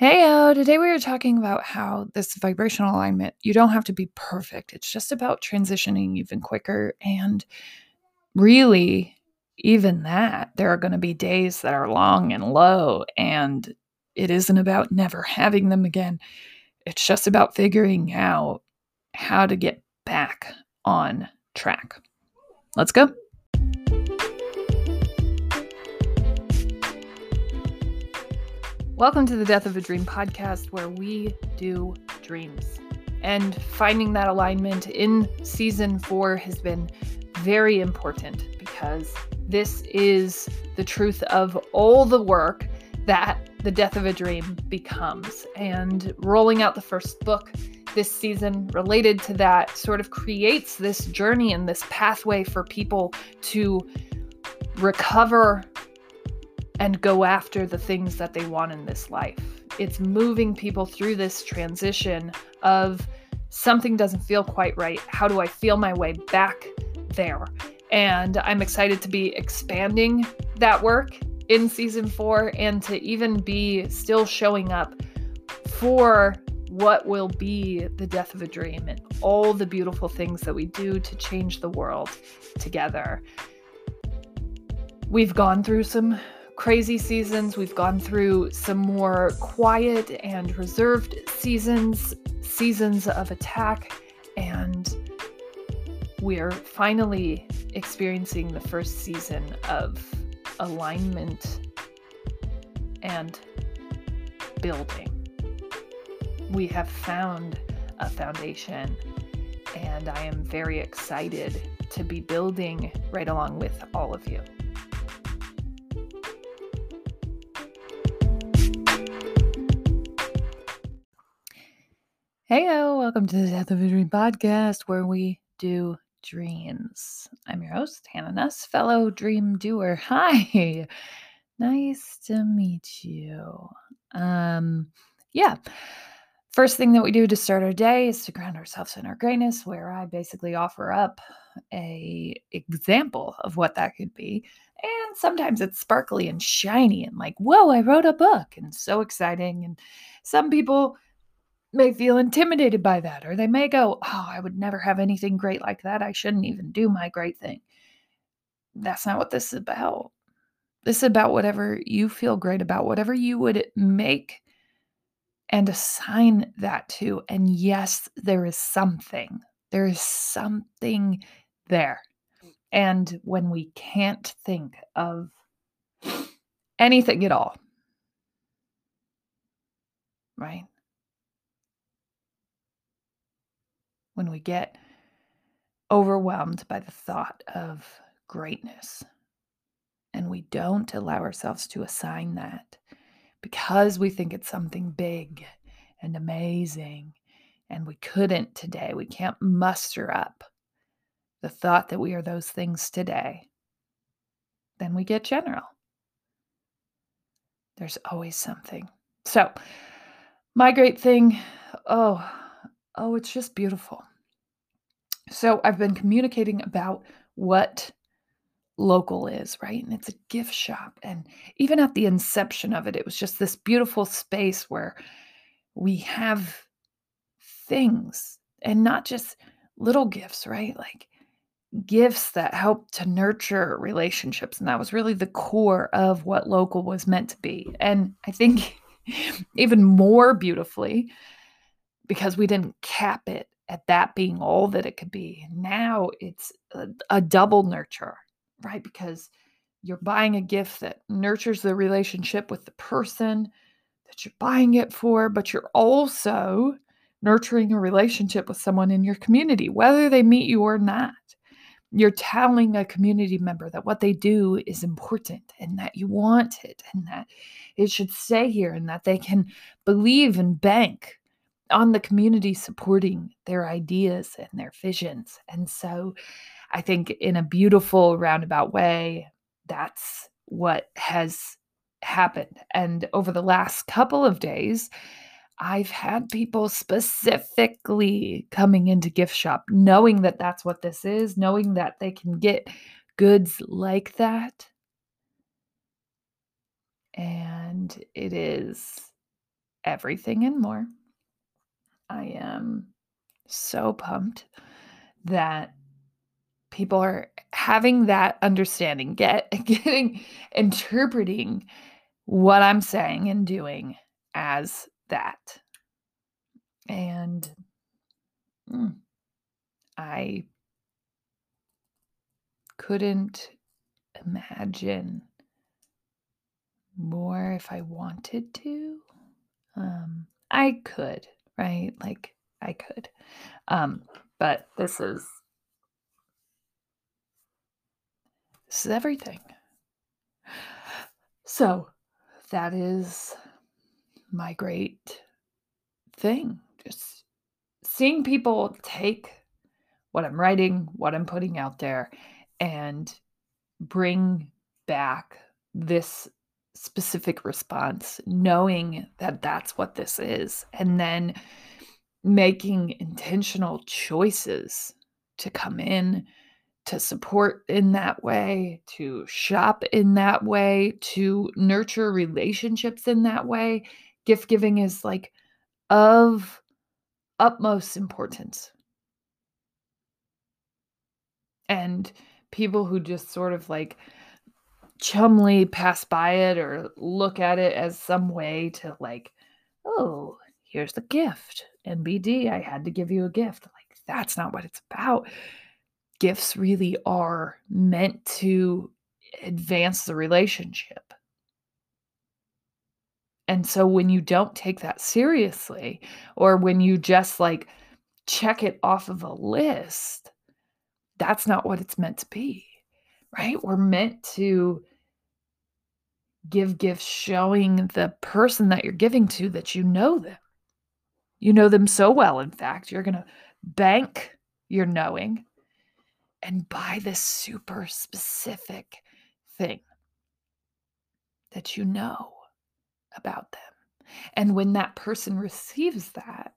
Heyo, today we are talking about how this vibrational alignment, you don't have to be perfect. It's just about transitioning even quicker. And really, even that, there are going to be days that are long and low. And it isn't about never having them again. It's just about figuring out how to get back on track. Let's go. Welcome to the Death of a Dream podcast, where we do dreams. And finding that alignment in season four has been very important because this is the truth of all the work that the death of a dream becomes. And rolling out the first book this season related to that sort of creates this journey and this pathway for people to recover and go after the things that they want in this life. It's moving people through this transition of something doesn't feel quite right. How do I feel my way back there? And I'm excited to be expanding that work in season four and to even be still showing up for what will be the death of a dream and all the beautiful things that we do to change the world together. We've gone through some crazy seasons. We've gone through some more quiet and reserved seasons, seasons of attack, and we're finally experiencing the first season of alignment and building. We have found a foundation, and I am very excited to be building right along with all of you. Heyo, welcome to the Death of a Dream podcast where we do dreams. I'm your host, Hannah Ness, fellow dream doer. Hi, nice to meet you. Um, yeah. First thing that we do to start our day is to ground ourselves in our greatness, where I basically offer up a example of what that could be. And sometimes it's sparkly and shiny and like, whoa, I wrote a book and so exciting. And some people may feel intimidated by that, or they may go, Oh, I would never have anything great like that. I shouldn't even do my great thing. That's not what this is about. This is about whatever you feel great about, whatever you would make and assign that to. And yes, there is something, there is something there. And when we can't think of anything at all, right? When we get overwhelmed by the thought of greatness. And we don't allow ourselves to assign that because we think it's something big and amazing. And we couldn't today. We can't muster up the thought that we are those things today. Then we get general. There's always something. So, my great thing, oh, Oh, it's just beautiful. So I've been communicating about what local is, right? And it's a gift shop. And even at the inception of it, it was just this beautiful space where we have things and not just little gifts, right? Like gifts that help to nurture relationships. And that was really the core of what local was meant to be. And I think even more beautifully, because we didn't cap it at that being all that it could be. Now it's a, a, double nurture, right? Because you're buying a gift that nurtures the relationship with the person that you're buying it for, but you're also nurturing a relationship with someone in your community, whether they meet you or not. You're telling a community member that what they do is important and that you want it and that it should stay here and that they can believe and bank on the community supporting their ideas and their visions. And so I think in a beautiful roundabout way, that's what has happened. And over the last couple of days, I've had people specifically coming into gift shop knowing that that's what this is, knowing that they can get goods like that. And it is everything and more. I am so pumped that people are having that understanding, get getting interpreting what I'm saying and doing as that. And mm, I couldn't imagine more if I wanted to. Um, I could, right? Like I could. Um, but this is this is everything. So that is my great thing. Just seeing people take what I'm writing, what I'm putting out there, and bring back this specific response, knowing that that's what this is, and then making intentional choices to come in, to support in that way, to shop in that way, to nurture relationships in that way. Gift giving is like of utmost importance. And people who just sort of like chumly pass by it or look at it as some way to like, oh, here's the gift. NBD, I had to give you a gift. Like, that's not what it's about. Gifts really are meant to advance the relationship. And so when you don't take that seriously, or when you just like check it off of a list, that's not what it's meant to be, right? We're meant to give gifts showing the person that you're giving to that you know them. You know them so well, in fact, you're going to bank your knowing and buy this super specific thing that you know about them. And when that person receives that,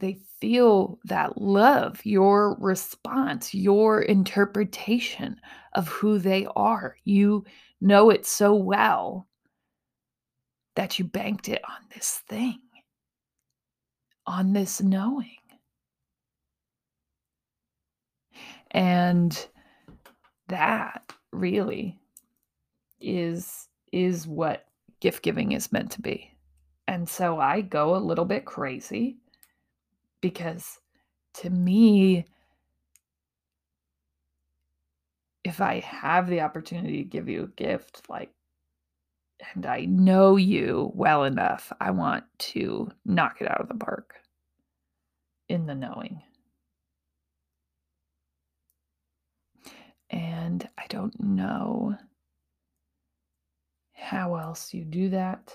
they feel that love, your response, your interpretation of who they are. You know it so well that you banked it on this thing, on this knowing. And that really is is what gift giving is meant to be. And so I go a little bit crazy because to me, if I have the opportunity to give you a gift, like, and I know you well enough, I want to knock it out of the park in the knowing. And I don't know how else you do that.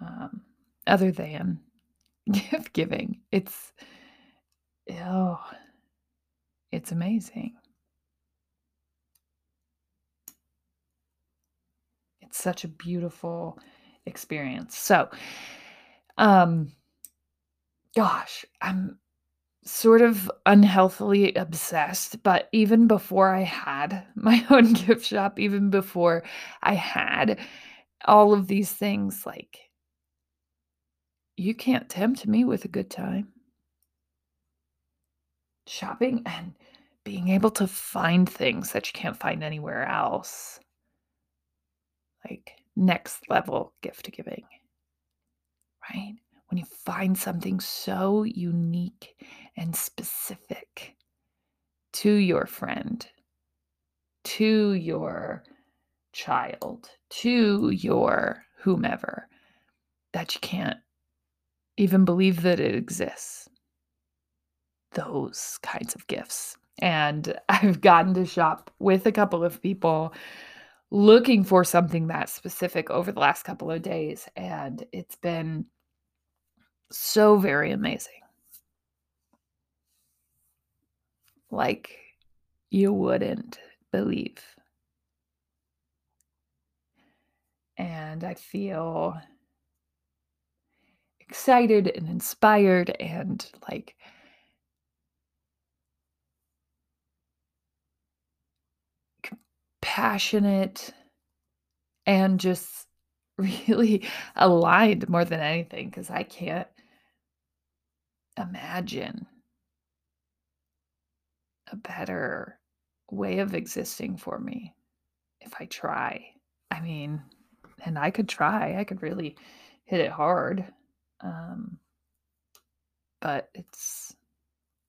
Um, other than gift giving. It's oh, it's amazing. It's such a beautiful experience. So, um gosh, I'm sort of unhealthily obsessed, but even before I had my own gift shop, even before I had all of these things like you can't tempt me with a good time. Shopping and being able to find things that you can't find anywhere else. Like next level gift giving. Right? When you find something so unique and specific to your friend, to your child, to your whomever, that you can't even believe that it exists. Those kinds of gifts. And I've gotten to shop with a couple of people looking for something that specific over the last couple of days. And it's been so very amazing. Like you wouldn't believe. And I feel excited and inspired and like compassionate and just really aligned more than anything because I can't imagine a better way of existing for me if I try. I mean, and I could try, I could really hit it hard. Um, but it's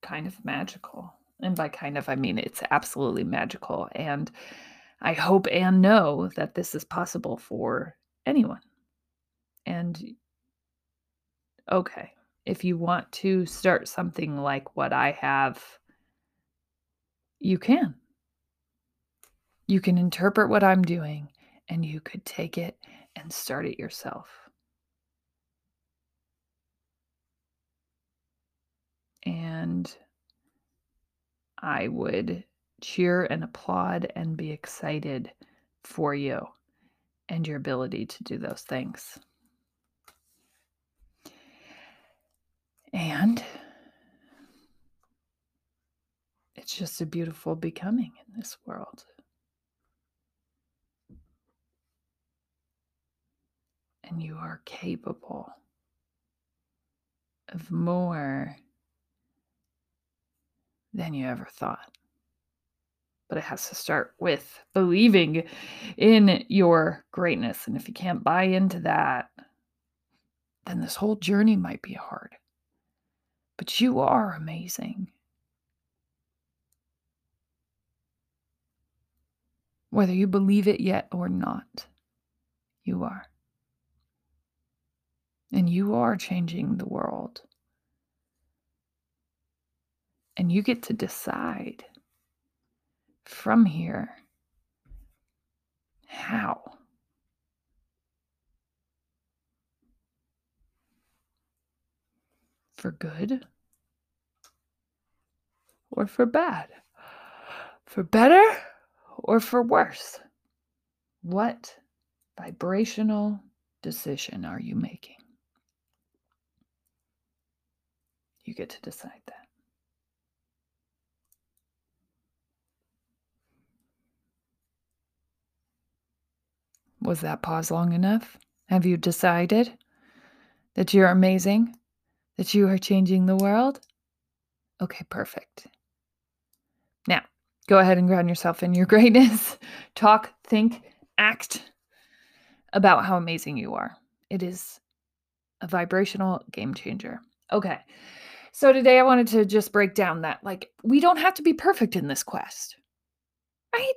kind of magical. And by kind of, I mean it's absolutely magical. And I hope and know that this is possible for anyone. And okay, if you want to start something like what I have, you can. You can interpret what I'm doing and you could take it and start it yourself. And I would cheer and applaud and be excited for you and your ability to do those things. And it's just a beautiful becoming in this world. And you are capable of more than you ever thought. But it has to start with believing in your greatness. And if you can't buy into that, then this whole journey might be hard. But you are amazing. Whether you believe it yet or not, you are. And you are changing the world. And you get to decide from here how. For good or for bad? For better or for worse? What vibrational decision are you making? You get to decide that. Was that pause long enough? Have you decided that you're amazing? That you are changing the world? Okay, perfect. Now, go ahead and ground yourself in your greatness. Talk, think, act about how amazing you are. It is a vibrational game changer. Okay. So today I wanted to just break down that like we don't have to be perfect in this quest. Right?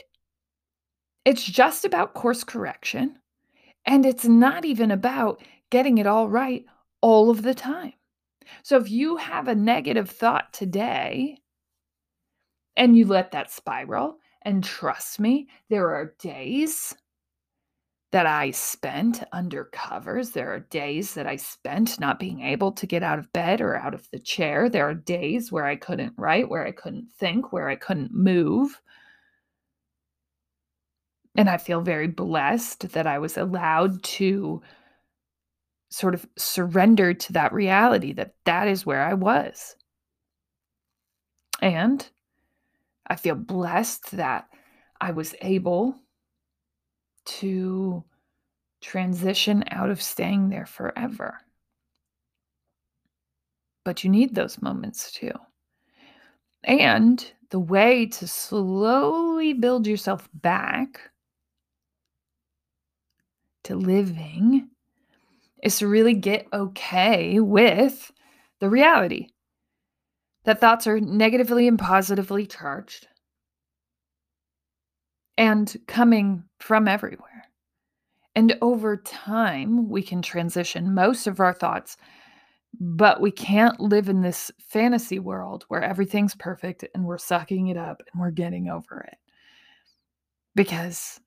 It's just about course correction. And it's not even about getting it all right all of the time. So if you have a negative thought today and you let that spiral, and trust me, there are days that I spent under covers. There are days that I spent not being able to get out of bed or out of the chair. There are days where I couldn't write, where I couldn't think, where I couldn't move. And I feel very blessed that I was allowed to sort of surrender to that reality that that is where I was. And I feel blessed that I was able to transition out of staying there forever. But you need those moments too. And the way to slowly build yourself back to living is to really get okay with the reality that thoughts are negatively and positively charged and coming from everywhere. And over time, we can transition most of our thoughts, but we can't live in this fantasy world where everything's perfect and we're sucking it up and we're getting over it because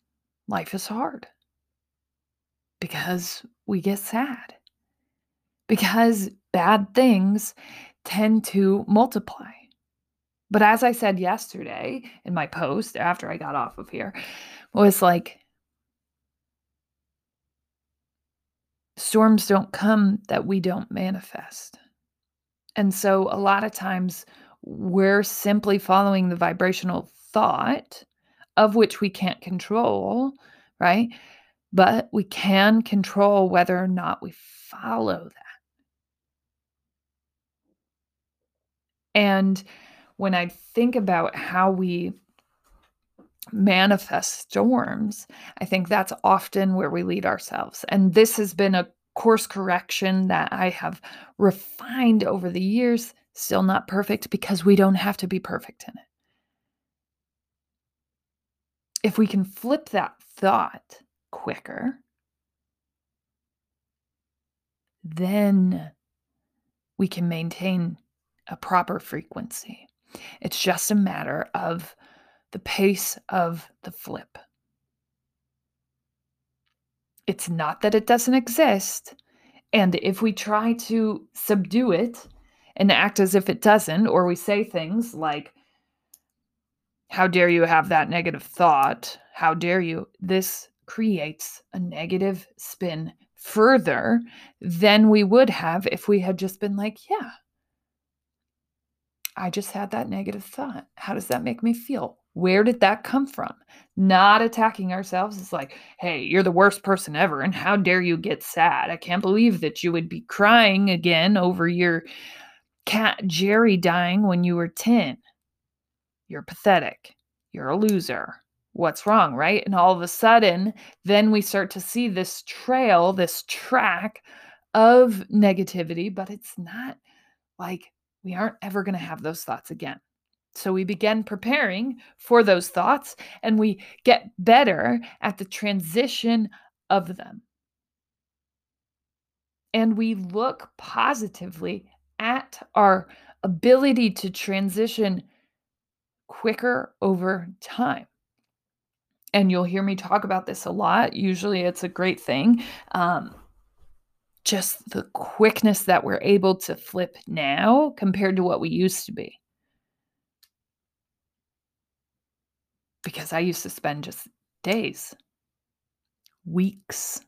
life is hard because we get sad, because bad things tend to multiply. But as I said yesterday in my post after I got off of here, was like, storms don't come that we don't manifest. And so a lot of times we're simply following the vibrational thought of which we can't control, right? But we can control whether or not we follow that. And when I think about how we manifest storms, I think that's often where we lead ourselves. And this has been a course correction that I have refined over the years. Still not perfect because we don't have to be perfect in it. If we can flip that thought quicker, then we can maintain a proper frequency. It's just a matter of the pace of the flip. It's not that it doesn't exist. And if we try to subdue it and act as if it doesn't, or we say things like, How dare you have that negative thought? How dare you? This creates a negative spin further than we would have if we had just been like, Yeah, I just had that negative thought. How does that make me feel? Where did that come from? Not attacking ourselves. It's like, hey, you're the worst person ever. And how dare you get sad? I can't believe that you would be crying again over your cat Jerry dying when you were 10. You're pathetic. You're a loser. What's wrong, right? And all of a sudden, then we start to see this trail, this track of negativity, but it's not like we aren't ever going to have those thoughts again. So we begin preparing for those thoughts and we get better at the transition of them. And we look positively at our ability to transition quicker over time. And you'll hear me talk about this a lot. Usually it's a great thing. Um, just the quickness that we're able to flip now compared to what we used to be. Because I used to spend just days, weeks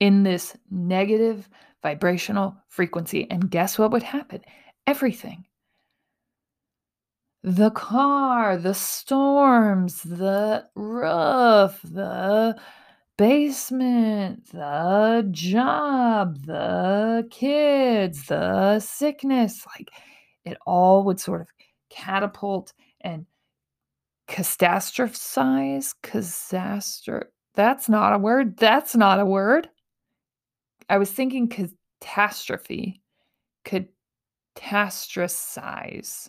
in this negative vibrational frequency. And guess what would happen? Everything. The car, the storms, the roof, the basement, the job, the kids, the sickness, like it all would sort of catapult and catastrophize, catastrophe. That's not a word. That's not a word. I was thinking catastrophe, catastrophize.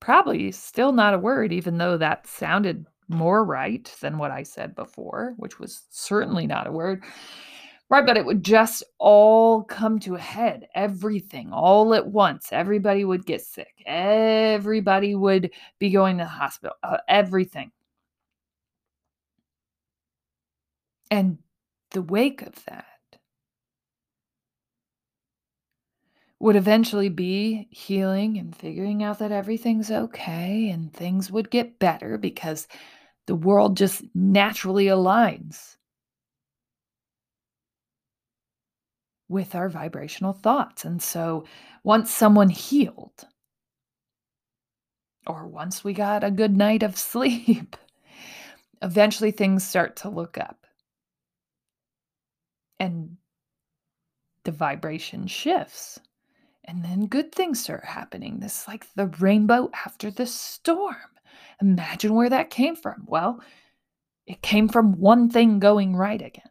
Probably still not a word, even though that sounded more right than what I said before, which was certainly not a word. Right, but it would just all come to a head, everything all at once. Everybody would get sick. Everybody would be going to the hospital, uh, everything. And the wake of that would eventually be healing and figuring out that everything's okay and things would get better because the world just naturally aligns with our vibrational thoughts. And so once someone healed, or once we got a good night of sleep, eventually things start to look up. And the vibration shifts. And then good things start happening. This is like the rainbow after the storm. Imagine where that came from. Well, it came from one thing going right again.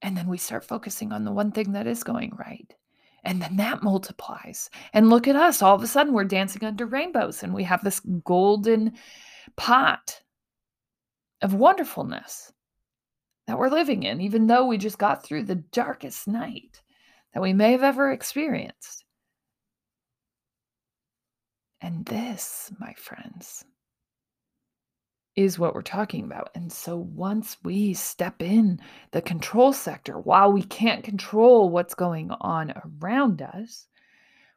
And then we start focusing on the one thing that is going right. And then that multiplies. And look at us. All of a sudden, we're dancing under rainbows and we have this golden pot of wonderfulness that we're living in, even though we just got through the darkest night that we may have ever experienced. And this, my friends, is what we're talking about. And so once we step in the control sector, while we can't control what's going on around us,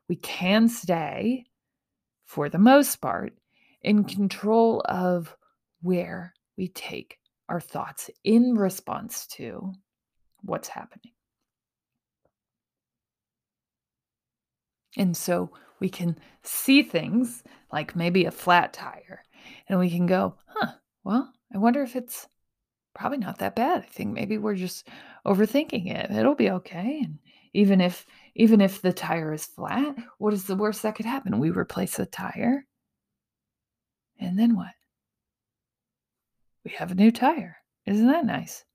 we can stay, for the most part, in control of where we take our thoughts in response to what's happening. And so we can see things like maybe a flat tire and we can go, huh, well, I wonder if it's probably not that bad. I think maybe we're just overthinking it. It'll be okay. And even if even if the tire is flat, what is the worst that could happen? We replace the tire. And then what? We have a new tire. Isn't that nice?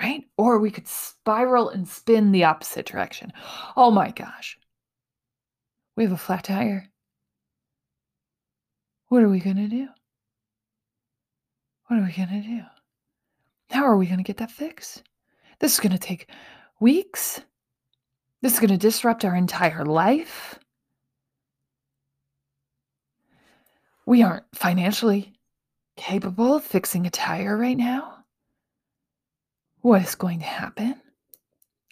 Right? Or we could spiral and spin the opposite direction. Oh my gosh. We have a flat tire. What are we going to do? What are we going to do? How are we going to get that fixed? This is going to take weeks. This is going to disrupt our entire life. We aren't financially capable of fixing a tire right now. What is going to happen?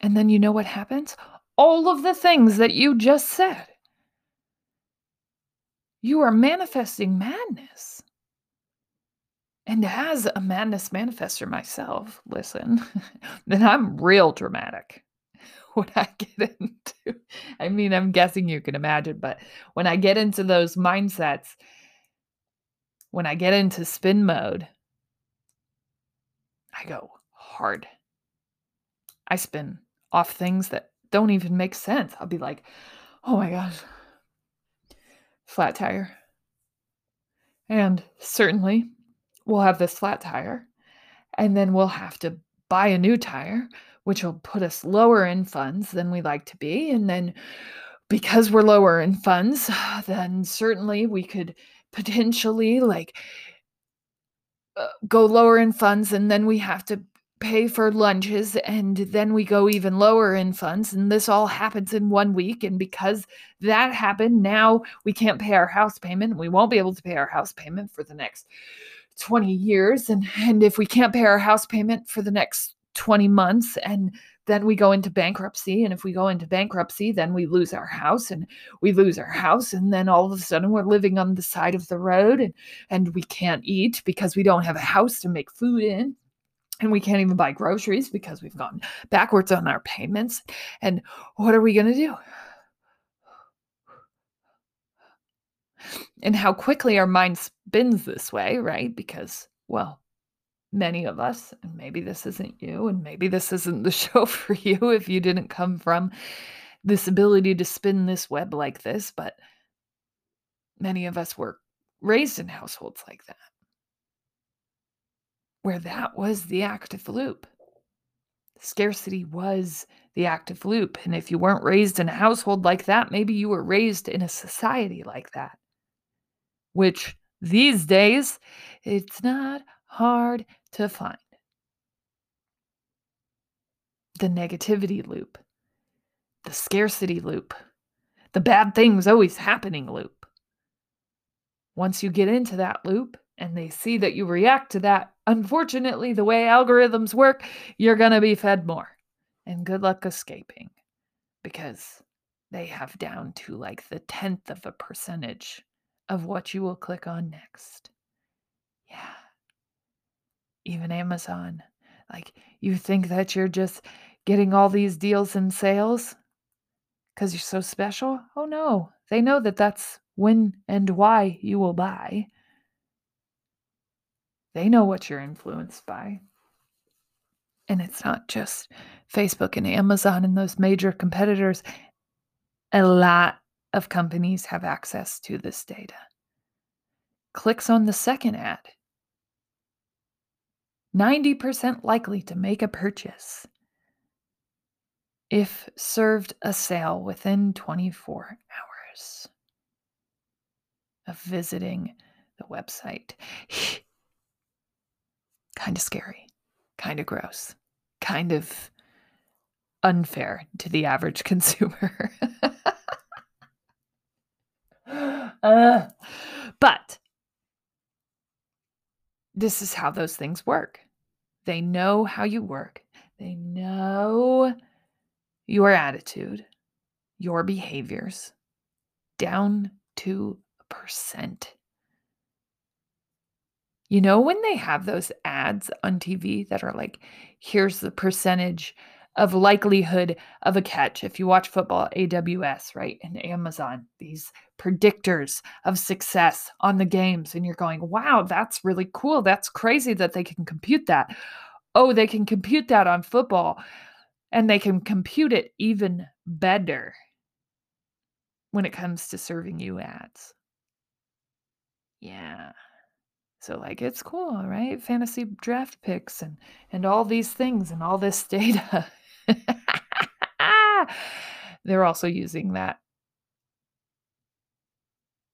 And then you know what happens? All of the things that you just said. You are manifesting madness. And as a madness manifester myself, listen, then I'm real dramatic when I get into, I mean, I'm guessing you can imagine, but when I get into those mindsets, when I get into spin mode, I go hard. I spin off things that don't even make sense. I'll be like, oh my gosh, flat tire. And certainly we'll have this flat tire, and then we'll have to buy a new tire, which will put us lower in funds than we like to be. And then because we're lower in funds, then certainly we could potentially like uh, go lower in funds and then we have to pay for lunches and then we go even lower in funds and this all happens in one week and because that happened now we can't pay our house payment we won't be able to pay our house payment for the next 20 years and and if we can't pay our house payment for the next 20 months and then we go into bankruptcy and if we go into bankruptcy then we lose our house and we lose our house and then all of a sudden we're living on the side of the road and and we can't eat because we don't have a house to make food in and we can't even buy groceries because we've gone backwards on our payments. And what are we going to do? And how quickly our mind spins this way, right? Because, well, many of us, and maybe this isn't you, and maybe this isn't the show for you if you didn't come from this ability to spin this web like this, but many of us were raised in households like that where that was the active loop. Scarcity was the active loop. And if you weren't raised in a household like that, maybe you were raised in a society like that, which these days, it's not hard to find. The negativity loop, the scarcity loop, the bad things always happening loop. Once you get into that loop and they see that you react to that unfortunately, the way algorithms work, you're going to be fed more. And good luck escaping because they have down to like the tenth of a percentage of what you will click on next. Yeah. Even Amazon. Like, you think that you're just getting all these deals and sales because you're so special? Oh no. They know that that's when and why you will buy. They know what you're influenced by. And it's not just Facebook and Amazon and those major competitors. A lot of companies have access to this data. Clicks on the second ad. 90% likely to make a purchase if served a sale within 24 hours of visiting the website kind of scary, kind of gross, kind of unfair to the average consumer. uh, but this is how those things work. They know how you work, they know your attitude, your behaviors down to a percent. You know, when they have those ads on TV that are like, here's the percentage of likelihood of a catch. If you watch football, AWS, right, and Amazon, these predictors of success on the games, and you're going, wow, that's really cool. That's crazy that they can compute that. Oh, they can compute that on football, and they can compute it even better when it comes to serving you ads. Yeah. So like it's cool, right? Fantasy draft picks and and all these things and all this data. They're also using that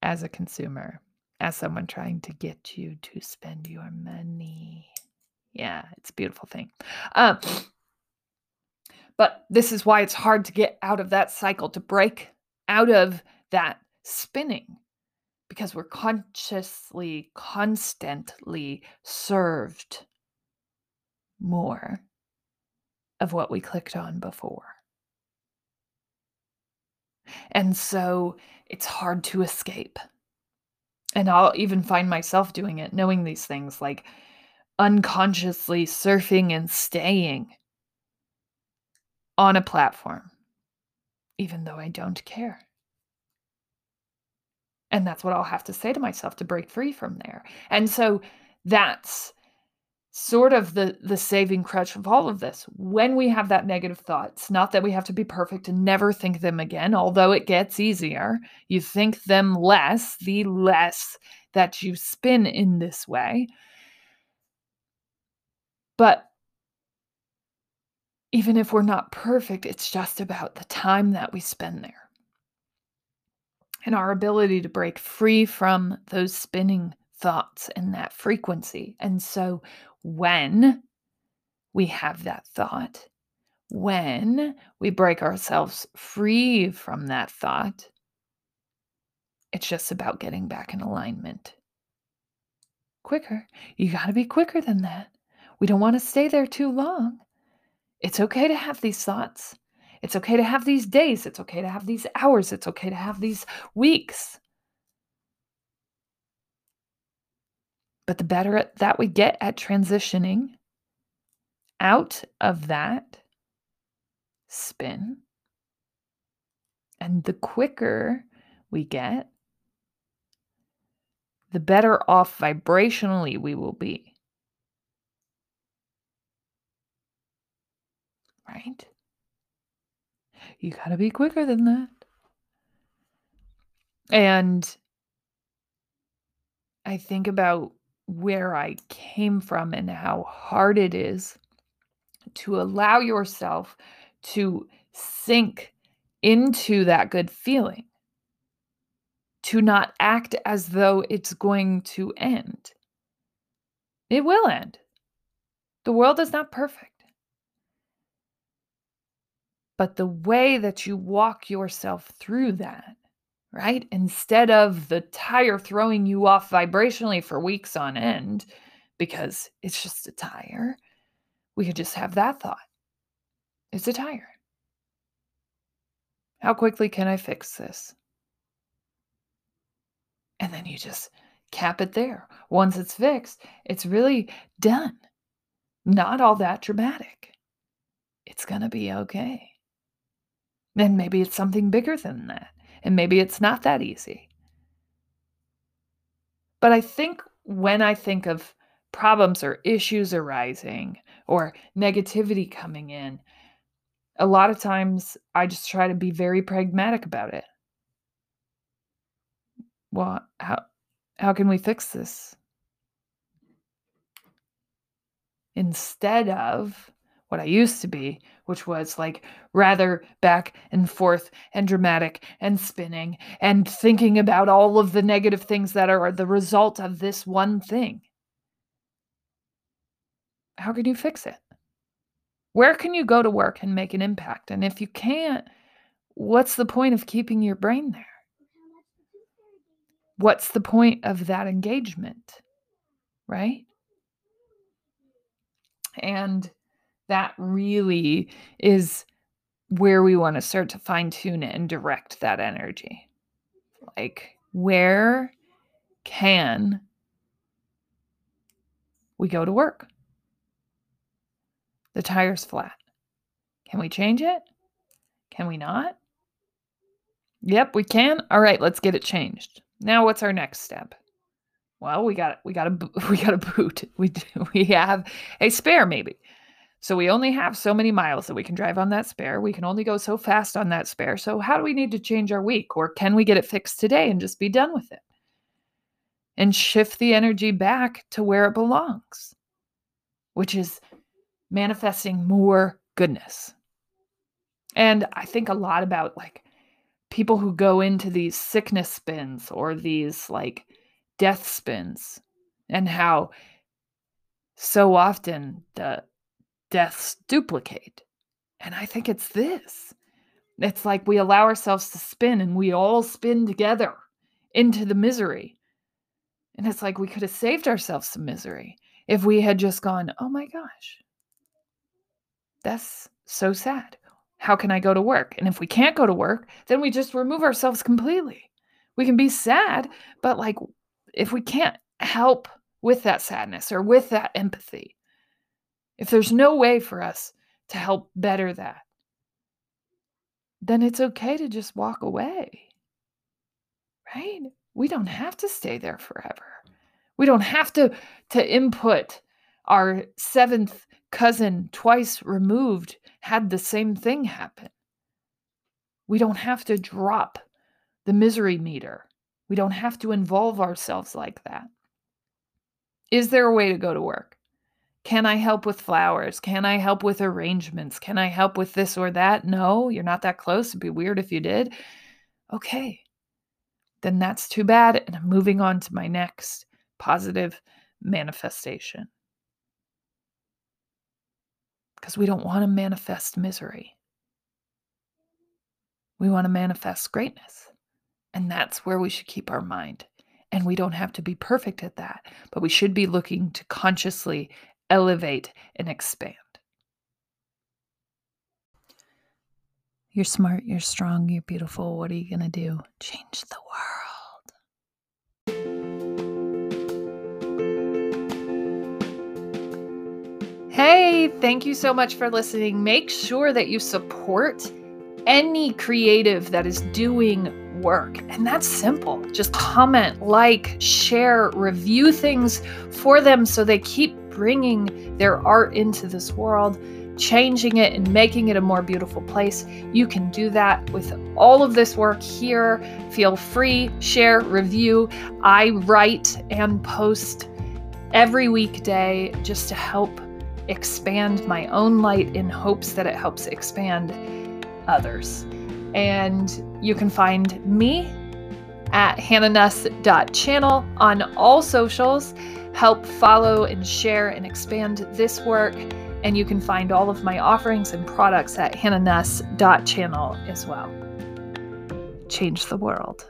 as a consumer, as someone trying to get you to spend your money. Yeah, it's a beautiful thing. Um, but this is why it's hard to get out of that cycle, to break out of that spinning because we're consciously, constantly served more of what we clicked on before. And so it's hard to escape. And I'll even find myself doing it, knowing these things like unconsciously surfing and staying on a platform, even though I don't care. And that's what I'll have to say to myself to break free from there. And so that's sort of the the saving crutch of all of this. When we have that negative thoughts, not that we have to be perfect and never think them again, although it gets easier. You think them less, the less that you spin in this way. But even if we're not perfect, it's just about the time that we spend there and our ability to break free from those spinning thoughts and that frequency. And so when we have that thought, when we break ourselves free from that thought, it's just about getting back in alignment. Quicker. You got to be quicker than that. We don't want to stay there too long. It's okay to have these thoughts. It's okay to have these days. It's okay to have these hours. It's okay to have these weeks. But the better that we get at transitioning out of that spin, and the quicker we get, the better off vibrationally we will be. Right? You got to be quicker than that. And I think about where I came from and how hard it is to allow yourself to sink into that good feeling, to not act as though it's going to end. It will end. The world is not perfect. But the way that you walk yourself through that, right? Instead of the tire throwing you off vibrationally for weeks on end, because it's just a tire, we could just have that thought. It's a tire. How quickly can I fix this? And then you just cap it there. Once it's fixed, it's really done. Not all that dramatic. It's going to be okay. And maybe it's something bigger than that. And maybe it's not that easy. But I think when I think of problems or issues arising or negativity coming in, a lot of times I just try to be very pragmatic about it. Well, how how can we fix this? Instead of what I used to be, which was like rather back and forth and dramatic and spinning and thinking about all of the negative things that are the result of this one thing. How can you fix it? Where can you go to work and make an impact? And if you can't, what's the point of keeping your brain there? What's the point of that engagement? Right? And that really is where we want to start to fine tune it and direct that energy. Like, where can we go to work? The tire's flat. Can we change it? Can we not? Yep, we can. All right, let's get it changed. Now what's our next step? Well, we got we got a we got a boot. We we have a spare maybe. So we only have so many miles that we can drive on that spare. We can only go so fast on that spare. So how do we need to change our week or can we get it fixed today and just be done with it? And shift the energy back to where it belongs, which is manifesting more goodness. And I think a lot about like people who go into these sickness spins or these like death spins and how so often the deaths duplicate. And I think it's this. It's like we allow ourselves to spin and we all spin together into the misery. And it's like we could have saved ourselves some misery if we had just gone, oh my gosh, that's so sad. How can I go to work? And if we can't go to work, then we just remove ourselves completely. We can be sad, but like if we can't help with that sadness or with that empathy, if there's no way for us to help better that, then it's okay to just walk away. Right? We don't have to stay there forever. We don't have to to input our seventh cousin twice removed had the same thing happen. We don't have to drop the misery meter. We don't have to involve ourselves like that. Is there a way to go to work? Can I help with flowers? Can I help with arrangements? Can I help with this or that? No, you're not that close. It'd be weird if you did. Okay. Then that's too bad. And I'm moving on to my next positive manifestation. Because we don't want to manifest misery. We want to manifest greatness. And that's where we should keep our mind. And we don't have to be perfect at that, but we should be looking to consciously elevate and expand. You're smart, you're strong, you're beautiful. What are you going to do? Change the world. Hey, thank you so much for listening. Make sure that you support any creative that is doing work. And that's simple. Just comment, like, share, review things for them so they keep bringing their art into this world, changing it and making it a more beautiful place. You can do that with all of this work here. Feel free, share, review. I write and post every weekday just to help expand my own light in hopes that it helps expand others. And you can find me at hannahnuss.channel on all socials. Help follow and share and expand this work. And you can find all of my offerings and products at hannahnuss.channel as well. Change the world.